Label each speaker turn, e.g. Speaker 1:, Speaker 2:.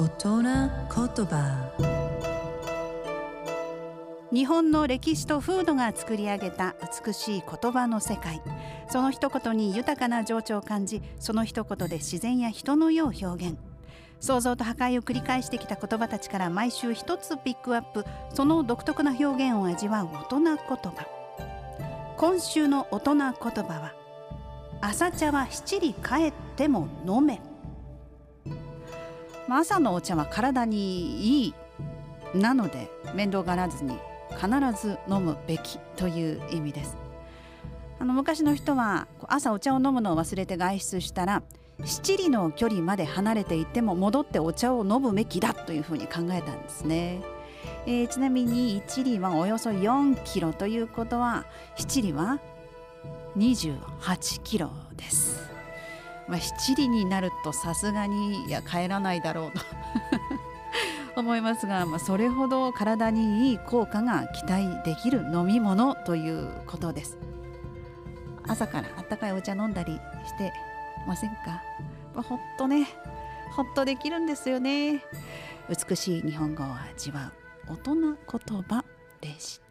Speaker 1: 大人言葉。
Speaker 2: 日本の歴史と風土が作り上げた美しい言葉の世界。その一言に豊かな情緒を感じその一言で自然や人の世を表現。創造と破壊を繰り返してきた言葉たちから毎週一つピックアップ。その独特な表現を味わう大人言葉。今週の大人言葉は朝茶は七里帰っても飲めまあ朝のお茶は体にいいなので面倒がらずに必ず飲むべきという意味です。あの昔の人は朝お茶を飲むのを忘れて外出したら七里の距離まで離れていても戻ってお茶を飲むべきだというふうに考えたんですね、えー、ちなみに一里はおよそ4キロということは七里は28キロです。まあ、七里になるとさすがにいや帰らないだろうと。思いますが、まあ、それほど体にいい効果が期待できる飲み物ということです。朝からあったかいお茶飲んだりしてませんか、まあ、ほっとねほっとできるんですよね。美しい日本語を味わう大人言葉でした。